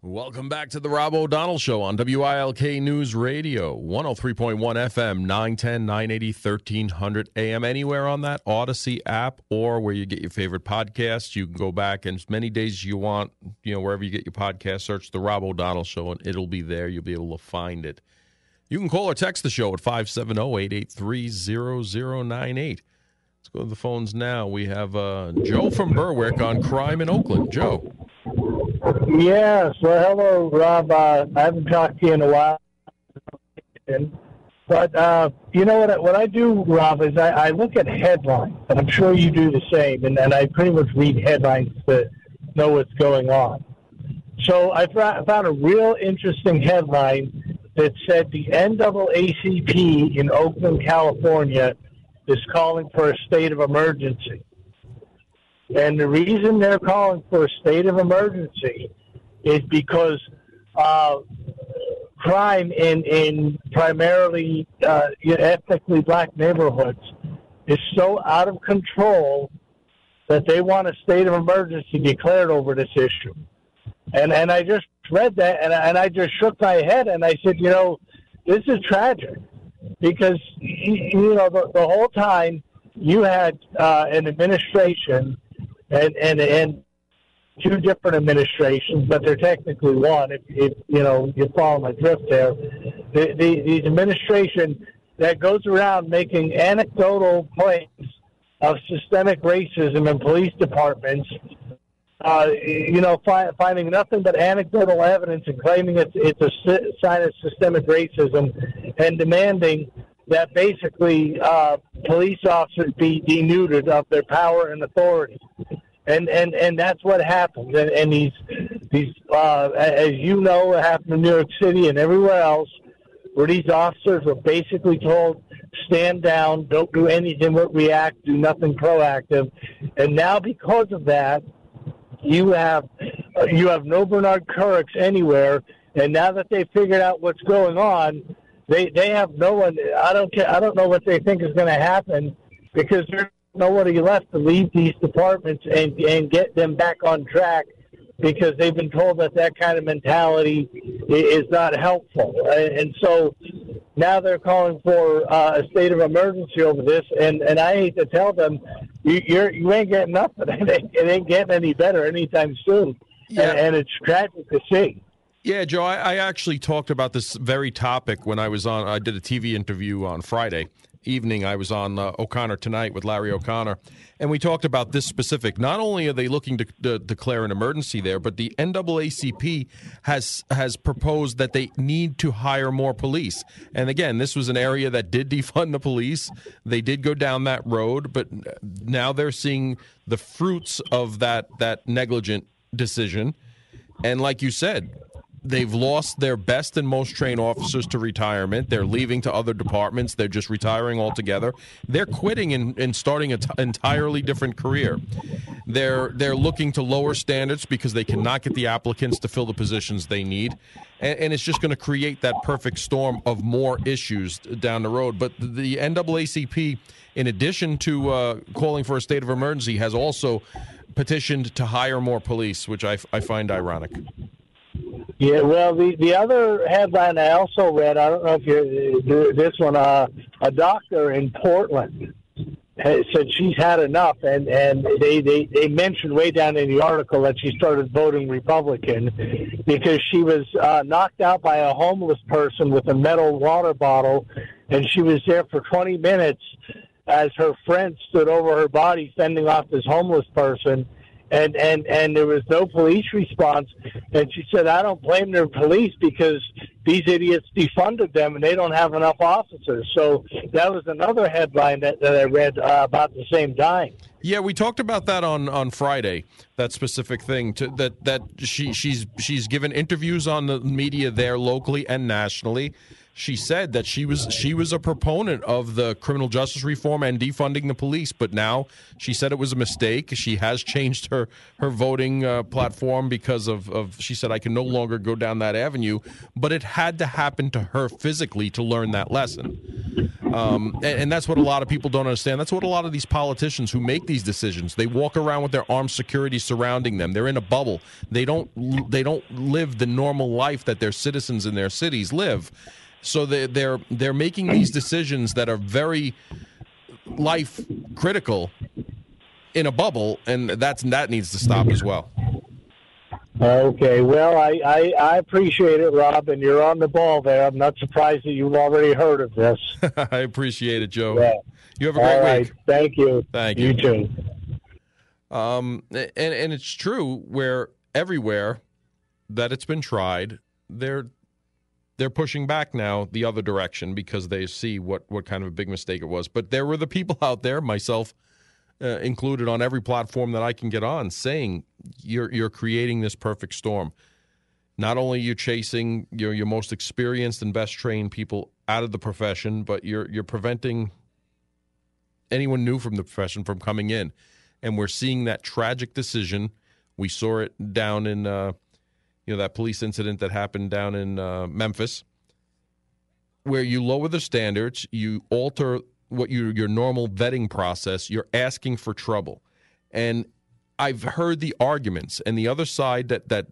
Welcome back to the Rob O'Donnell Show on WILK News Radio, 103.1 FM, 910, 980, 1300 AM. Anywhere on that Audacy app or where you get your favorite podcasts, you can go back and as many days as you want, you know, wherever you get your podcast, search the Rob O'Donnell Show and it'll be there. You'll be able to find it. You can call or text the show at 570 883 0098. Let's go to the phones now. We have uh, Joe from Berwick on crime in Oakland. Joe. Yes. Well, hello, Rob. Uh, I haven't talked to you in a while. But uh, you know what? I, what I do, Rob, is I, I look at headlines, and I'm sure you do the same. And, and I pretty much read headlines to know what's going on. So I found a real interesting headline that said the NAACP in Oakland, California, is calling for a state of emergency. And the reason they're calling for a state of emergency is because uh, crime in in primarily uh, ethnically black neighborhoods is so out of control that they want a state of emergency declared over this issue. And and I just read that and and I just shook my head and I said, you know, this is tragic because you know the, the whole time you had uh, an administration and and and two different administrations, but they're technically one. If, if you know you follow my drift there, the, the, the administration that goes around making anecdotal claims of systemic racism in police departments. Uh, you know, fi- finding nothing but anecdotal evidence and claiming it's, it's a sign of systemic racism and demanding that basically uh, police officers be denuded of their power and authority. And, and, and that's what happens. And, and these, these uh, as you know, it happened in New York City and everywhere else, where these officers were basically told, stand down, don't do anything but react, do nothing proactive. And now because of that, you have uh, you have no Bernard Keriks anywhere. And now that they figured out what's going on, they they have no one. I don't care. I don't know what they think is going to happen because there's nobody left to lead these departments and and get them back on track because they've been told that that kind of mentality is not helpful. And so now they're calling for uh, a state of emergency over this. And, and I hate to tell them, you, you're, you ain't getting nothing. It ain't, it ain't getting any better anytime soon. Yeah. And, and it's tragic to see. Yeah, Joe, I, I, actually talked about this very topic when I was on. I did a TV interview on Friday evening. I was on uh, O'Connor tonight with Larry O'Connor, and we talked about this specific. Not only are they looking to, to declare an emergency there, but the NAACP has has proposed that they need to hire more police. And again, this was an area that did defund the police. They did go down that road, but now they're seeing the fruits of that that negligent decision. And like you said, they've lost their best and most trained officers to retirement. They're leaving to other departments. They're just retiring altogether. They're quitting and, and starting an t- entirely different career. They're they're looking to lower standards because they cannot get the applicants to fill the positions they need, and, and it's just going to create that perfect storm of more issues down the road. But the NAACP, in addition to uh, calling for a state of emergency, has also petitioned to hire more police, which I, I find ironic. Yeah, well, the the other headline I also read, I don't know if you this one, uh, a doctor in Portland said she's had enough, and and they, they they mentioned way down in the article that she started voting Republican because she was uh, knocked out by a homeless person with a metal water bottle, and she was there for 20 minutes as her friend stood over her body fending off this homeless person and and and there was no police response. And she said, "I don't blame the police because these idiots defunded them and they don't have enough officers." So that was another headline that, that I read uh, about the same time. Yeah, we talked about that on, on Friday. That specific thing to, that that she she's she's given interviews on the media there locally and nationally she said that she was she was a proponent of the criminal justice reform and defunding the police, but now she said it was a mistake. She has changed her her voting uh, platform because of, of she said I can no longer go down that avenue, but it had to happen to her physically to learn that lesson. Um, and, and, that's what a lot of people don't understand. That's what a lot of these politicians who make these decisions. They walk around with their armed security surrounding them. They're in a bubble. They don't they don't live the normal life that their citizens in their cities live. So they, they're they're making these decisions that are very life critical in a bubble, and that's that needs to stop as well. Okay, well, I, I, I, appreciate it, Rob, and you're on the ball there. I'm not surprised that you've already heard of this. I appreciate it, Joe. Yeah. You have a great All right. week. Thank you. Thank you. You too. Um, and and it's true where everywhere that it's been tried, they're they're pushing back now the other direction because they see what what kind of a big mistake it was. But there were the people out there, myself uh, included on every platform that I can get on, saying you're you're creating this perfect storm. Not only are you chasing your your most experienced and best trained people out of the profession, but you're you're preventing anyone new from the profession from coming in. And we're seeing that tragic decision. We saw it down in uh, you know that police incident that happened down in uh, Memphis, where you lower the standards, you alter what your your normal vetting process, you're asking for trouble. And I've heard the arguments and the other side that that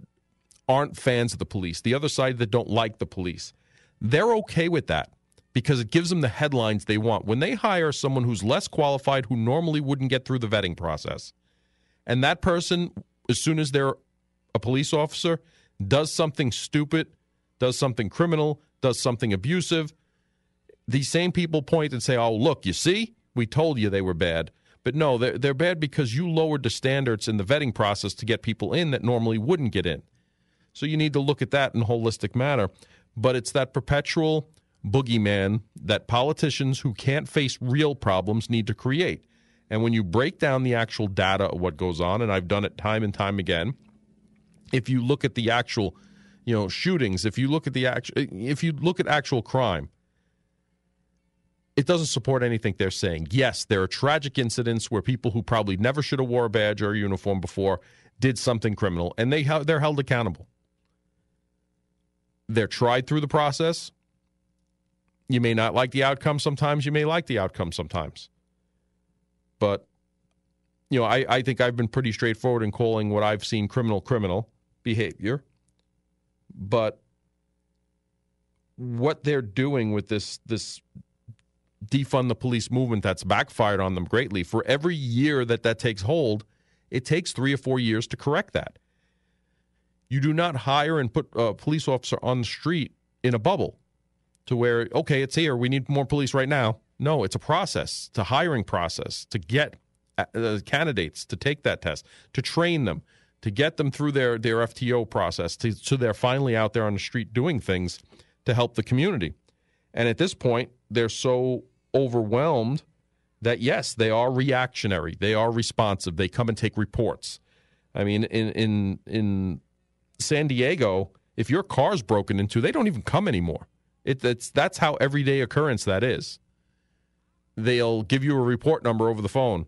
aren't fans of the police, the other side that don't like the police. They're okay with that because it gives them the headlines they want. When they hire someone who's less qualified who normally wouldn't get through the vetting process, and that person as soon as they're a police officer does something stupid, does something criminal, does something abusive, these same people point and say, "Oh, look, you see, we told you they were bad." But no, they're, they're bad because you lowered the standards in the vetting process to get people in that normally wouldn't get in. So you need to look at that in a holistic manner. But it's that perpetual boogeyman that politicians who can't face real problems need to create. And when you break down the actual data of what goes on, and I've done it time and time again, if you look at the actual, you know, shootings, if you look at the actual, if you look at actual crime, it doesn't support anything they're saying. Yes, there are tragic incidents where people who probably never should have wore a badge or a uniform before did something criminal, and they they're held accountable. They're tried through the process. You may not like the outcome sometimes. You may like the outcome sometimes. But you know, I, I think I've been pretty straightforward in calling what I've seen criminal criminal behavior. But what they're doing with this this defund the police movement that's backfired on them greatly. For every year that that takes hold, it takes three or four years to correct that. You do not hire and put a police officer on the street in a bubble to where, okay, it's here, we need more police right now. No, it's a process, it's a hiring process to get uh, candidates to take that test, to train them, to get them through their, their FTO process, to, so they're finally out there on the street doing things to help the community. And at this point, they're so overwhelmed that yes, they are reactionary, they are responsive, they come and take reports. I mean, in in in San Diego, if your car's broken into, they don't even come anymore. It, it's that's how everyday occurrence that is. They'll give you a report number over the phone,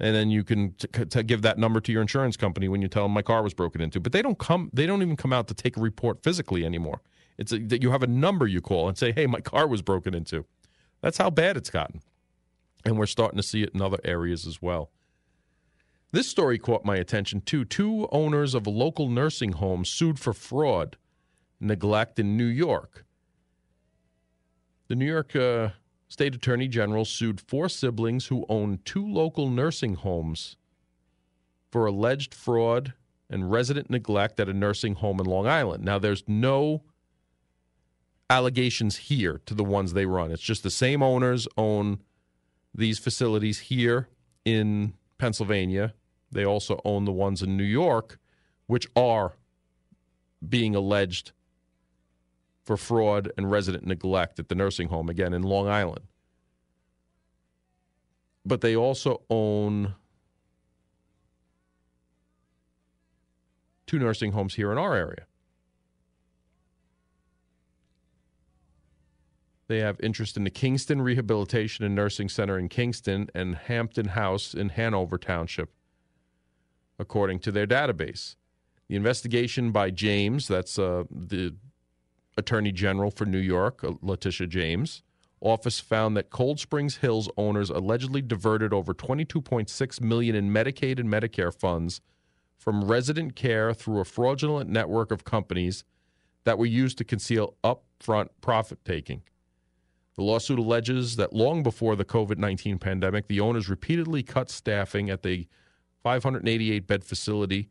and then you can t- t- give that number to your insurance company when you tell them my car was broken into. But they don't come. They don't even come out to take a report physically anymore. It's that you have a number you call and say, "Hey, my car was broken into." That's how bad it's gotten. And we're starting to see it in other areas as well. This story caught my attention too. Two owners of a local nursing home sued for fraud, neglect in New York. The New York uh, State Attorney General sued four siblings who own two local nursing homes for alleged fraud and resident neglect at a nursing home in Long Island. Now, there's no allegations here to the ones they run. It's just the same owners own these facilities here in Pennsylvania. They also own the ones in New York, which are being alleged for fraud and resident neglect at the nursing home, again in Long Island. But they also own two nursing homes here in our area. They have interest in the Kingston Rehabilitation and Nursing Center in Kingston and Hampton House in Hanover Township, according to their database. The investigation by James, that's uh, the Attorney General for New York, uh, Letitia James, office found that Cold Springs Hills owners allegedly diverted over 22.6 million in Medicaid and Medicare funds from resident care through a fraudulent network of companies that were used to conceal upfront profit taking. The lawsuit alleges that long before the COVID 19 pandemic, the owners repeatedly cut staffing at the 588 bed facility,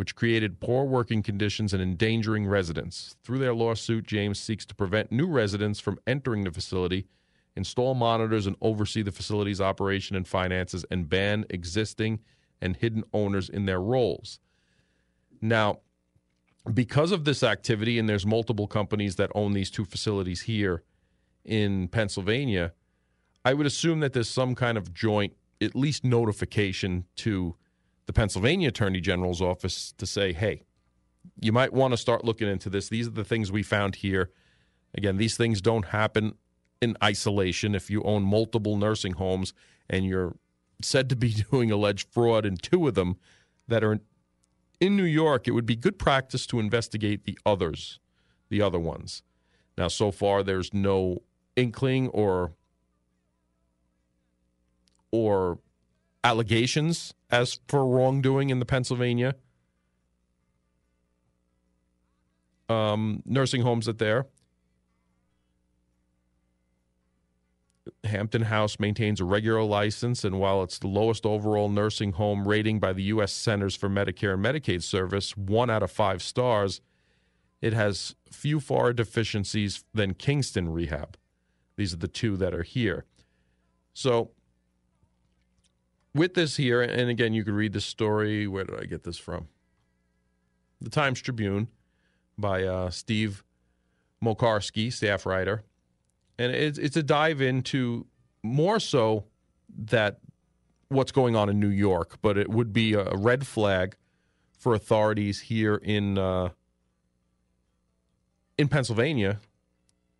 which created poor working conditions and endangering residents. Through their lawsuit, James seeks to prevent new residents from entering the facility, install monitors, and oversee the facility's operation and finances, and ban existing and hidden owners in their roles. Now, because of this activity, and there's multiple companies that own these two facilities here in Pennsylvania, I would assume that there's some kind of joint, at least notification to the Pennsylvania Attorney General's office to say, hey, you might want to start looking into this. These are the things we found here. Again, these things don't happen in isolation. If you own multiple nursing homes and you're said to be doing alleged fraud in two of them that are in New York, it would be good practice to investigate the others, the other ones. Now, so far, there's no inkling or or allegations as for wrongdoing in the Pennsylvania um, nursing homes that there. Hampton House maintains a regular license, and while it's the lowest overall nursing home rating by the U.S. Centers for Medicare and Medicaid Service, one out of five stars, it has few far deficiencies than Kingston Rehab. These are the two that are here. So, with this here, and again, you could read the story. Where did I get this from? The Times Tribune by uh, Steve Mocarsky, staff writer and it's it's a dive into more so that what's going on in New York, but it would be a red flag for authorities here in uh, in Pennsylvania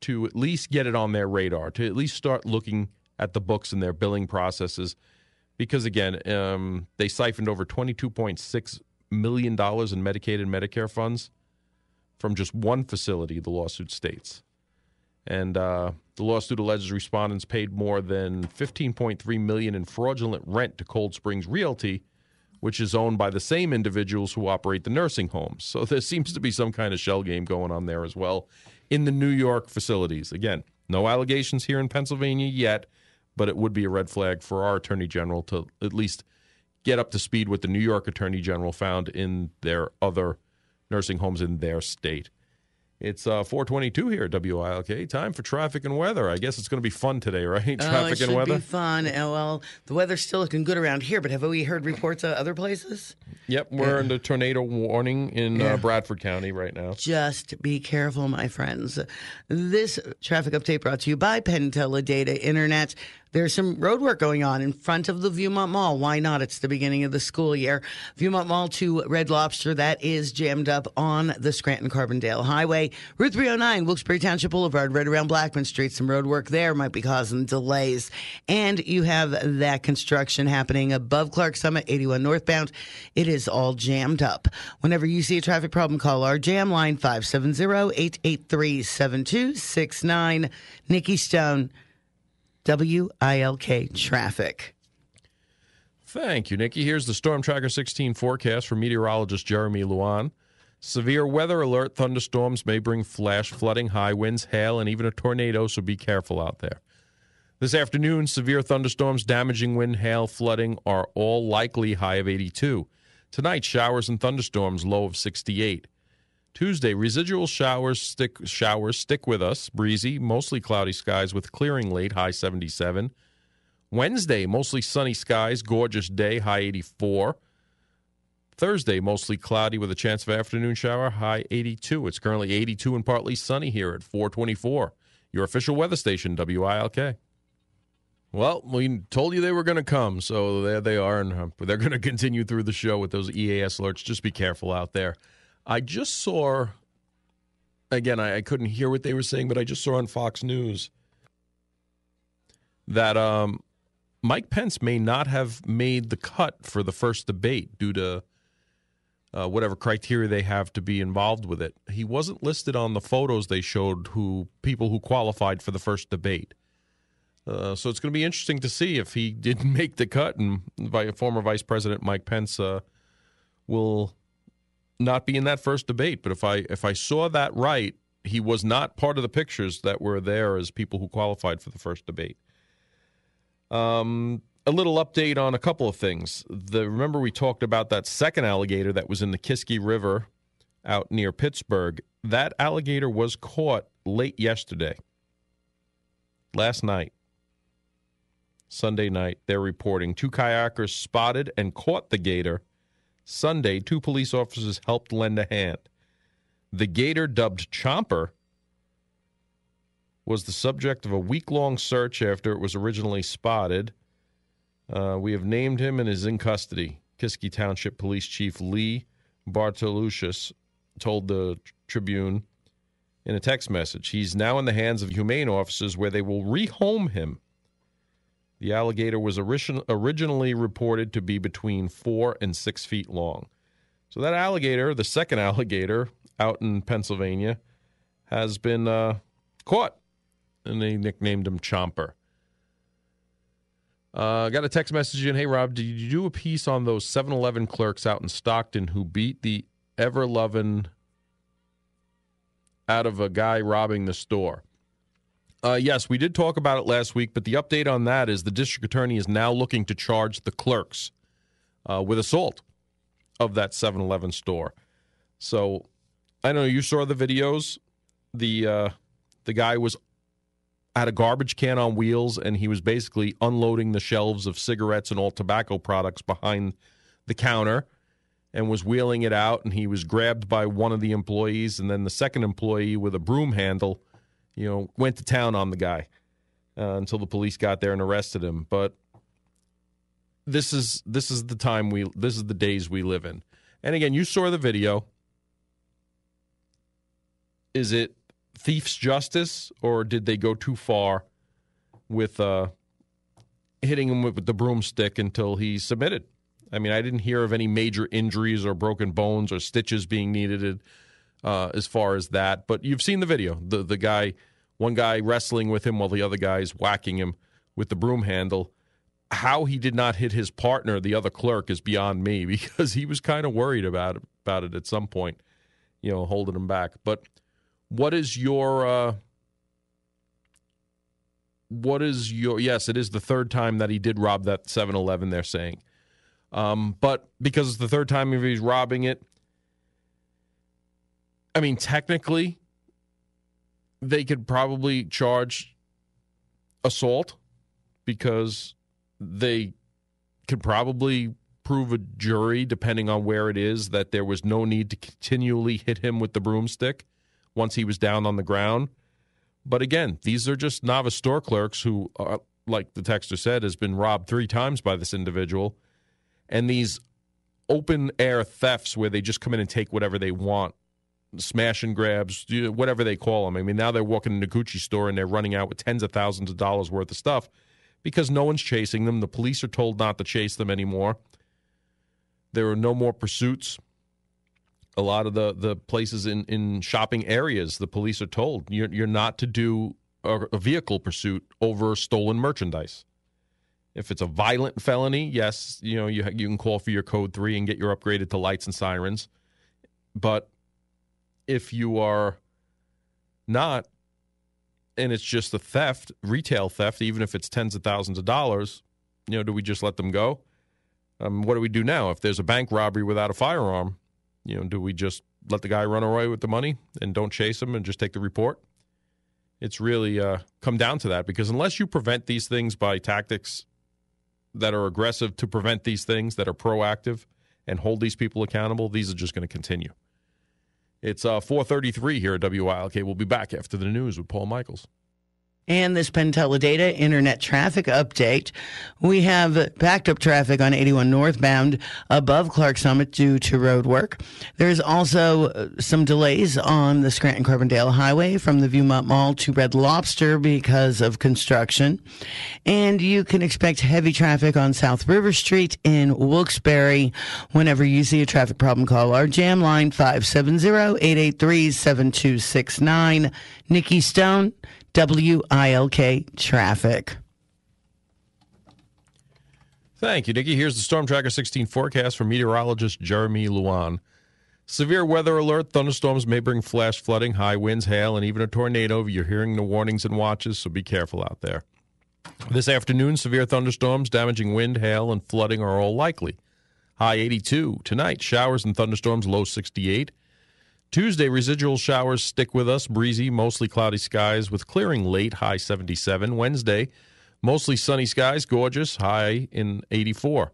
to at least get it on their radar, to at least start looking at the books and their billing processes, because again, um, they siphoned over twenty two point six million dollars in Medicaid and Medicare funds from just one facility. The lawsuit states. And uh, the lawsuit alleges respondents paid more than 15.3 million in fraudulent rent to Cold Springs Realty, which is owned by the same individuals who operate the nursing homes. So there seems to be some kind of shell game going on there as well in the New York facilities. Again, no allegations here in Pennsylvania yet, but it would be a red flag for our attorney general to at least get up to speed with the New York attorney general found in their other nursing homes in their state. It's uh, 422 here at WILK. Time for traffic and weather. I guess it's going to be fun today, right? Oh, traffic and weather. Be fun. Oh, well, the weather's still looking good around here, but have we heard reports of other places? Yep, we're Yeah. in the tornado warning in Yeah. uh, Bradford County right now. Just be careful, my friends. This traffic update brought to you by Penn Teledata Internet. There's some road work going on in front of the Viewmont Mall. Why not? It's the beginning of the school year. Viewmont Mall to Red Lobster, that is jammed up on the Scranton Carbondale Highway. Route 309, Wilkes-Barre Township Boulevard, right around Blackman Street. Some road work there might be causing delays. And you have that construction happening above Clarks Summit, 81 northbound. It is all jammed up. Whenever you see a traffic problem, call our jam line 570-883-7269. Nikki Stone, WILK Traffic. Thank you, Nikki. Here's the Storm Tracker 16 forecast from meteorologist Jeremy Lewan. Severe weather alert thunderstorms may bring flash flooding, high winds, hail, and even a tornado, so be careful out there. This afternoon, severe thunderstorms, damaging wind, hail, flooding are all likely, high of 82. Tonight, showers and thunderstorms, low of 68. Tuesday, residual showers stick showers stick with us, breezy, mostly cloudy skies with clearing late, high 77. Wednesday, mostly sunny skies, gorgeous day, high 84. Thursday, mostly cloudy with a chance of afternoon shower, high 82. It's currently 82 and partly sunny here at 424. Your official weather station, WILK. Well, we told you they were going to come, so there they are, and uh, they're going to continue through the show with those EAS alerts. Just be careful out there. I just saw, again, I, I couldn't hear what they were saying, but I just saw on Fox News that um, Mike Pence may not have made the cut for the first debate due to uh, whatever criteria they have to be involved with it. He wasn't listed on the photos they showed who people who qualified for the first debate. Uh, so it's going to be interesting to see if he didn't make the cut, and by former Vice President Mike Pence uh, will not be in that first debate. But if I if I saw that right, he was not part of the pictures that were there as people who qualified for the first debate. Um, a little update on a couple of things. The remember we talked about that second alligator that was in the Kiski River out near Pittsburgh. That alligator was caught late yesterday. Last night. Sunday night, they're reporting two kayakers spotted and caught the gator. Sunday, two police officers helped lend a hand. The gator, dubbed Chomper, was the subject of a week long search after it was originally spotted. Uh, we have named him and is in custody. Kiski Township Police Chief Lee Bartolucius told the Tribune in a text message. He's now in the hands of humane officers where they will rehome him. The alligator was origin- originally reported to be between four and six feet long. So that alligator, the second alligator out in Pennsylvania, has been uh, caught, and they nicknamed him Chomper. Uh, got a text message in. Hey, Rob, did you do a piece on those 7 Eleven clerks out in Stockton who beat the ever loving out of a guy robbing the store? Uh, yes, we did talk about it last week, but the update on that is the district attorney is now looking to charge the clerks uh, with assault of that 7 Eleven store. So I know you saw the videos. The uh, the guy was had a garbage can on wheels, and he was basically unloading the shelves of cigarettes and all tobacco products behind the counter and was wheeling it out. And he was grabbed by one of the employees, and then the second employee with a broom handle, you know, went to town on the guy uh, until the police got there and arrested him. But this is this is the time we this is the days we live in. And again, you saw the video. Is it thief's justice, or did they go too far with uh, hitting him with, the broomstick until he submitted? I mean, I didn't hear of any major injuries or broken bones or stitches being needed uh, as far as that. But you've seen the video. The the guy, one guy wrestling with him while the other guy's whacking him with the broom handle. How he did not hit his partner, the other clerk, is beyond me because he was kind of worried about it, about it at some point, you know, holding him back. But what is your uh, what is your yes it is the third time that he did rob that 7-eleven they're saying um, but because it's the third time he's robbing it i mean technically they could probably charge assault because they could probably prove a jury depending on where it is that there was no need to continually hit him with the broomstick once he was down on the ground. But again, these are just novice store clerks who, are, like the texter said, has been robbed three times by this individual. And these open air thefts where they just come in and take whatever they want, smash and grabs, whatever they call them. I mean, now they're walking in a Gucci store and they're running out with tens of thousands of dollars worth of stuff because no one's chasing them. The police are told not to chase them anymore. There are no more pursuits a lot of the the places in in shopping areas the police are told you're you're not to do a, a, vehicle pursuit over stolen merchandise if it's a violent felony yes you know you you can call for your code 3 and get your upgraded to lights and sirens but if you are not and it's just a theft retail theft even if it's tens of thousands of dollars you know do we just let them go um, what do we do now if there's a bank robbery without a firearm you know, do we just let the guy run away with the money and don't chase him and just take the report? It's really uh, come down to that because unless you prevent these things by tactics that are aggressive to prevent these things, that are proactive and hold these people accountable, these are just going to continue. It's uh, 433 here at WILK. We'll be back after the news with Paul Michaels. And this Penn Teledata internet traffic update. We have backed up traffic on 81 northbound above Clarks Summit due to road work. There's also uh, some delays on the Scranton Carbondale Highway from the Viewmont Mall to Red Lobster because of construction. And you can expect heavy traffic on South River Street in Wilkes-Barre. Whenever you see a traffic problem, call our jam line 570-883-7269. Nikki Stone WILK traffic. Thank you, Nikki. Here's the Storm Tracker 16 forecast from meteorologist Jeremy Lewan. Severe weather alert. Thunderstorms may bring flash flooding, high winds, hail, and even a tornado. You're hearing the warnings and watches, so be careful out there. This afternoon, severe thunderstorms, damaging wind, hail, and flooding are all likely. High 82. Tonight, showers and thunderstorms, low 68. Tuesday, residual showers stick with us, breezy, mostly cloudy skies with clearing late, high 77. Wednesday, mostly sunny skies, gorgeous, high in 84.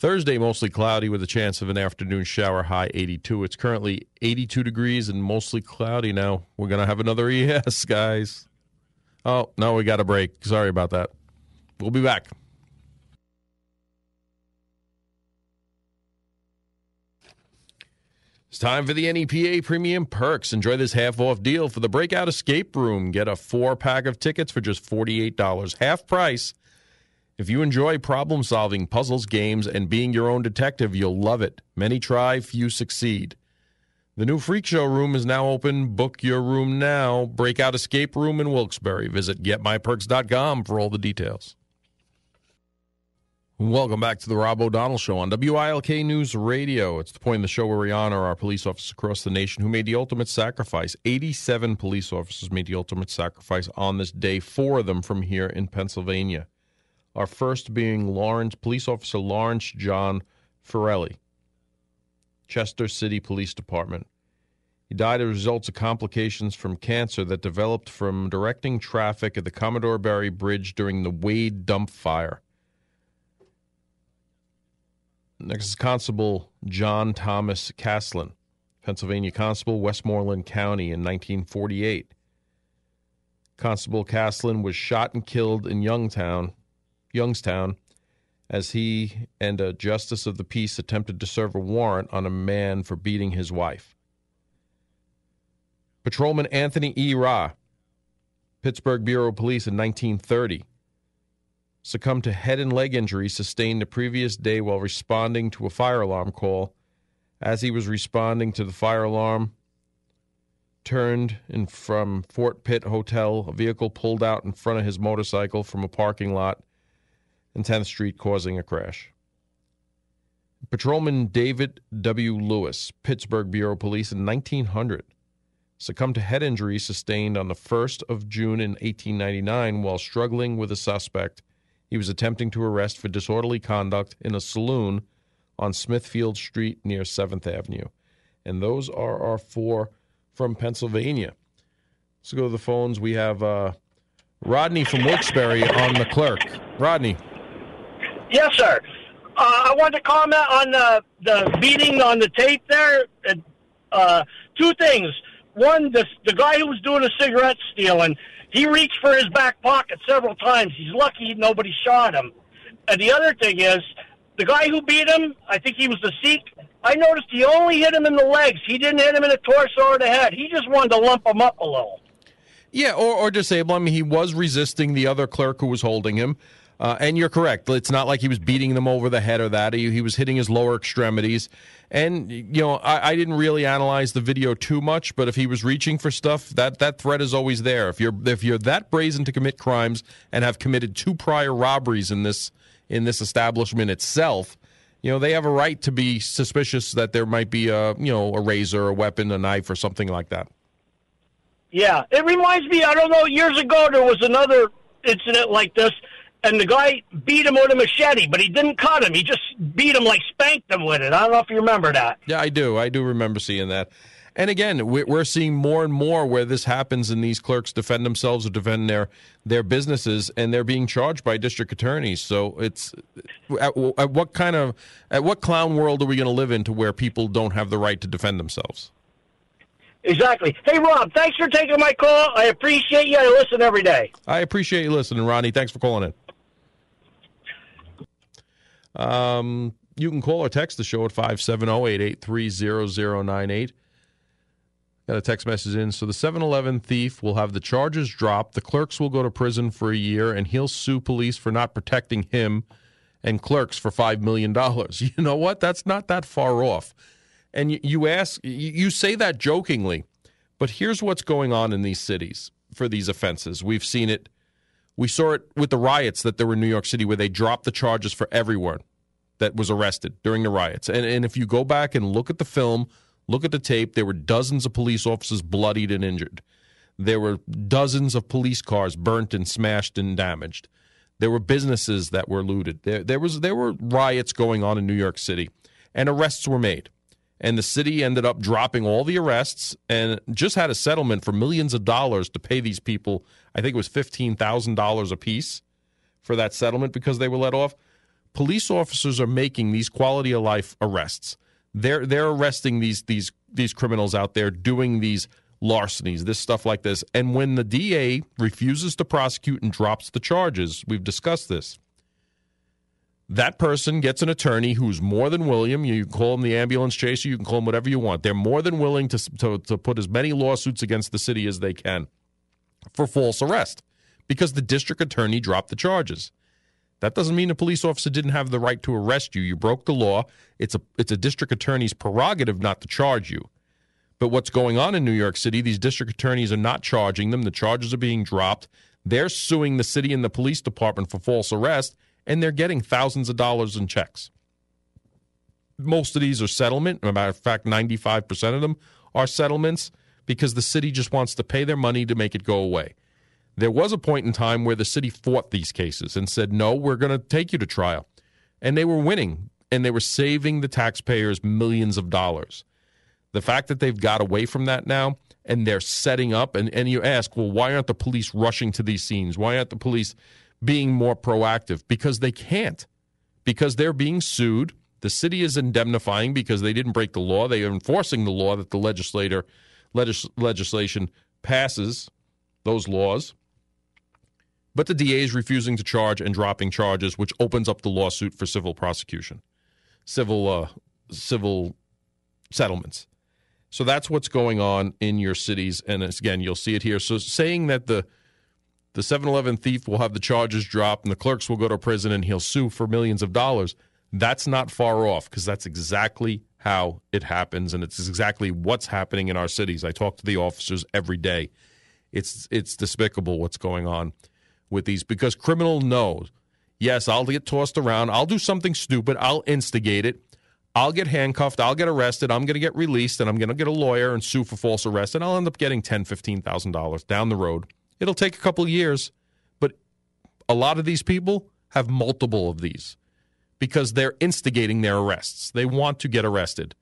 Thursday, mostly cloudy with a chance of an afternoon shower, high 82. It's currently 82 degrees and mostly cloudy now. We're going to have another ES, guys. Oh, no, we got a break. Sorry about that. We'll be back. It's time for the NEPA Premium Perks. Enjoy this half off deal for the Breakout Escape Room. Get a four pack of tickets for just $48, half price if you enjoy problem solving, puzzles, games, and being your own detective, you'll love it. Many try, few succeed. The new Freak Show room is now open. Book your room now. Breakout Escape Room in Wilkes-Barre. Visit getmyperks.com for all the details. Welcome back to the Rob O'Donnell Show on WILK News Radio. It's the point in the show where we honor our police officers across the nation who made the ultimate sacrifice. 87 police officers made the ultimate sacrifice on this day, four of them from here in Pennsylvania. Our first being Lawrence, Police Officer Lawrence John Ferrelli, Chester City Police Department. He died as a result of complications from cancer that developed from directing traffic at the Commodore Barry Bridge during the Wade dump fire. Next is Constable John Thomas Caslin, Pennsylvania Constable, Westmoreland County in 1948. Constable Caslin was shot and killed in Youngtown Youngstown as he and a justice of the peace attempted to serve a warrant on a man for beating his wife. Patrolman Anthony E. Ra, Pittsburgh Bureau of Police in 1930, succumbed to head and leg injuries sustained the previous day while responding to a fire alarm call. As he was responding to the fire alarm, turned in from Fort Pitt Hotel, a vehicle pulled out in front of his motorcycle from a parking lot in 10th Street, causing a crash. Patrolman David W. Lewis, Pittsburgh Bureau Police in 1900, succumbed to head injuries sustained on the 1st of June in 1899 while struggling with a suspect he was attempting to arrest for disorderly conduct in a saloon on Smithfield Street near 7th Avenue. And those are our four from Pennsylvania. Let's go to the phones. We have uh, Rodney from Wilkes-Barre on the clerk. Rodney. Yes, sir. Uh, I wanted to comment on the the beating on the tape there. Uh, two things. One, the the guy who was doing the cigarette stealing, he reached for his back pocket several times. He's lucky nobody shot him. And the other thing is, the guy who beat him, I think he was the Sikh. I noticed he only hit him in the legs. He didn't hit him in the torso or the head. He just wanted to lump him up a little. Yeah, or, or disable him. He was resisting the other clerk who was holding him. Uh, and you're correct. It's not like he was beating them over the head or that. He, he was hitting his lower extremities. And you know, I, I, didn't really analyze the video too much, but if he was reaching for stuff, that that threat is always there. If you're if you're that brazen to commit crimes and have committed two prior robberies in this in this establishment itself, you know they have a right to be suspicious that there might be a you know a razor, a weapon, a knife, or something like that. Yeah, it reminds me. I don't know. Years ago, there was another incident like this and the guy beat him with a machete, but he didn't cut him. He just beat him like spanked him with it. I don't know if you remember that. Yeah, I do. I do remember seeing that. And again, we're seeing more and more where this happens, and these clerks defend themselves or defend their their businesses, and they're being charged by district attorneys. So it's at, at what kind of at what clown world are we going to live in to where people don't have the right to defend themselves? Exactly. Hey, Rob, thanks for taking my call. I appreciate you. I listen every day. I appreciate you listening, Ronnie. Thanks for calling in. Um, you can call or text the show at 570-883-0098. Got a text message in. So the 7-Eleven thief will have the charges dropped. The clerks will go to prison for a year, and he'll sue police for not protecting him and clerks for $5 million. You know what? That's not that far off. And you, you ask, you say that jokingly, but here's what's going on in these cities for these offenses. We've seen it We saw it with the riots that there were in New York City where they dropped the charges for everyone that was arrested during the riots. And, and if you go back and look at the film, look at the tape, there were dozens of police officers bloodied and injured. There were dozens of police cars burnt and smashed and damaged. There were businesses that were looted. There, there was there were riots going on in New York City, and arrests were made. And the city ended up dropping all the arrests and just had a settlement for millions of dollars to pay these people. I think it was fifteen thousand dollars a piece for that settlement because they were let off. Police officers are making these quality of life arrests. They're they're arresting these these these criminals out there doing these larcenies, this stuff like this. And when the DA refuses to prosecute and drops the charges, we've discussed this. That person gets an attorney who's more than willing. You can call him the ambulance chaser, you can call him whatever you want. They're more than willing to, to, to put as many lawsuits against the city as they can for false arrest because the district attorney dropped the charges. That doesn't mean a police officer didn't have the right to arrest you. You broke the law. It's a it's a district attorney's prerogative not to charge you. But what's going on in New York City, these district attorneys are not charging them. The charges are being dropped. They're suing the city and the police department for false arrest, and they're getting thousands of dollars in checks. Most of these are settlement. As a matter of fact, 95% of them are settlements because the city just wants to pay their money to make it go away. There was a point in time where the city fought these cases and said, no, we're going to take you to trial. And they were winning, and they were saving the taxpayers millions of dollars. The fact that they've got away from that now and they're setting up, and, and you ask, well, why aren't the police rushing to these scenes? Why aren't the police being more proactive? Because they can't, because they're being sued. The city is indemnifying because they didn't break the law. They are enforcing the law that the legislator legis- legislation passes those laws. But the DA is refusing to charge and dropping charges, which opens up the lawsuit for civil prosecution, civil uh, civil settlements. So that's what's going on in your cities, and again, you'll see it here. So saying that the the 7-Eleven thief will have the charges dropped and the clerks will go to prison and he'll sue for millions of dollars, that's not far off because that's exactly how it happens, and it's exactly what's happening in our cities. I talk to the officers every day. It's it's despicable what's going on with these because criminal knows. Yes, I'll get tossed around. I'll do something stupid. I'll instigate it. I'll get handcuffed, I'll get arrested, I'm going to get released, and I'm going to get a lawyer and sue for false arrest, and I'll end up getting ten, fifteen thousand dollars down the road. It'll take a couple years, but a lot of these people have multiple of these because they're instigating their arrests. They want to get arrested.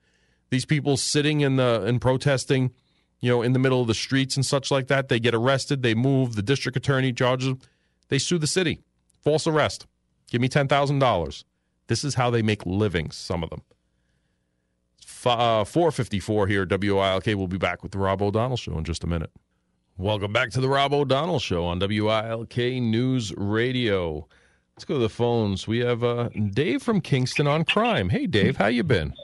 These people sitting in the and protesting, you know, in the middle of the streets and such like that, they get arrested, they move, the district attorney charges them, they sue the city. False arrest. Give me ten thousand dollars. This is how they make livings, some of them. Uh, 454 here WILK. We'll be back with the Rob O'Donnell Show in just a minute. Welcome back to the Rob O'Donnell Show on WILK News Radio. Let's go to the phones. We have uh, Dave from Kingston on crime. Hey, Dave, how you been?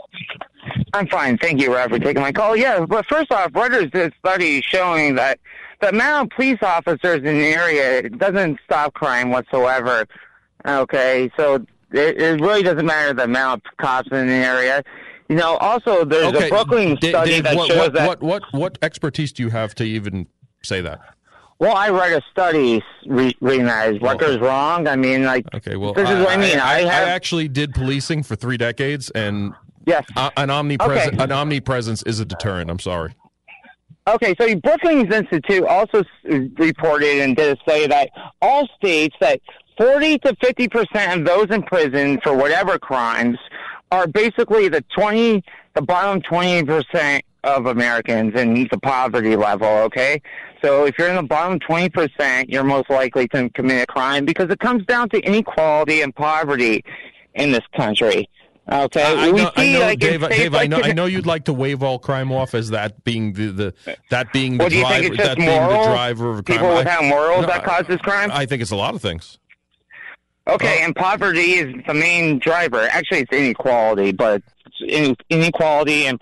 I'm fine. Thank you, Rob, for taking my call. Yeah, but first off, Reuters did a study showing that the amount of police officers in the area doesn't stop crime whatsoever. Okay, so it, it really doesn't matter the amount of cops in the area. You know, also there's Okay, a Brooklyn Da- study Dave, that what, shows what, that. what, what, what expertise do you have to even say that? Well, I read a study re- reading that. Is Rutgers wrong? I mean, like, Okay, well, this is what I mean. I, have I, actually did policing for three decades, and yes. uh, an omnipresent Okay. an omnipresence is a deterrent. I'm sorry. Okay, so the Brookings Institute also reported and did a study that all states that 40 to 50 percent of those in prison for whatever crimes are basically the 20, the bottom 20 percent of Americans and the poverty level. Okay, so if you're in the bottom 20 percent, you're most likely to commit a crime because it comes down to inequality and poverty in this country. Okay, I, I know, I know like Dave. Dave, I know. I know you'd like to waive all crime off as that being the, the that being the Well, driver. think it's just that being the driver of crime. People I- without morals no, that I- causes crime? I think it's a lot of things. Okay, Well- and poverty is the main driver. Actually, it's inequality, but it's inequality and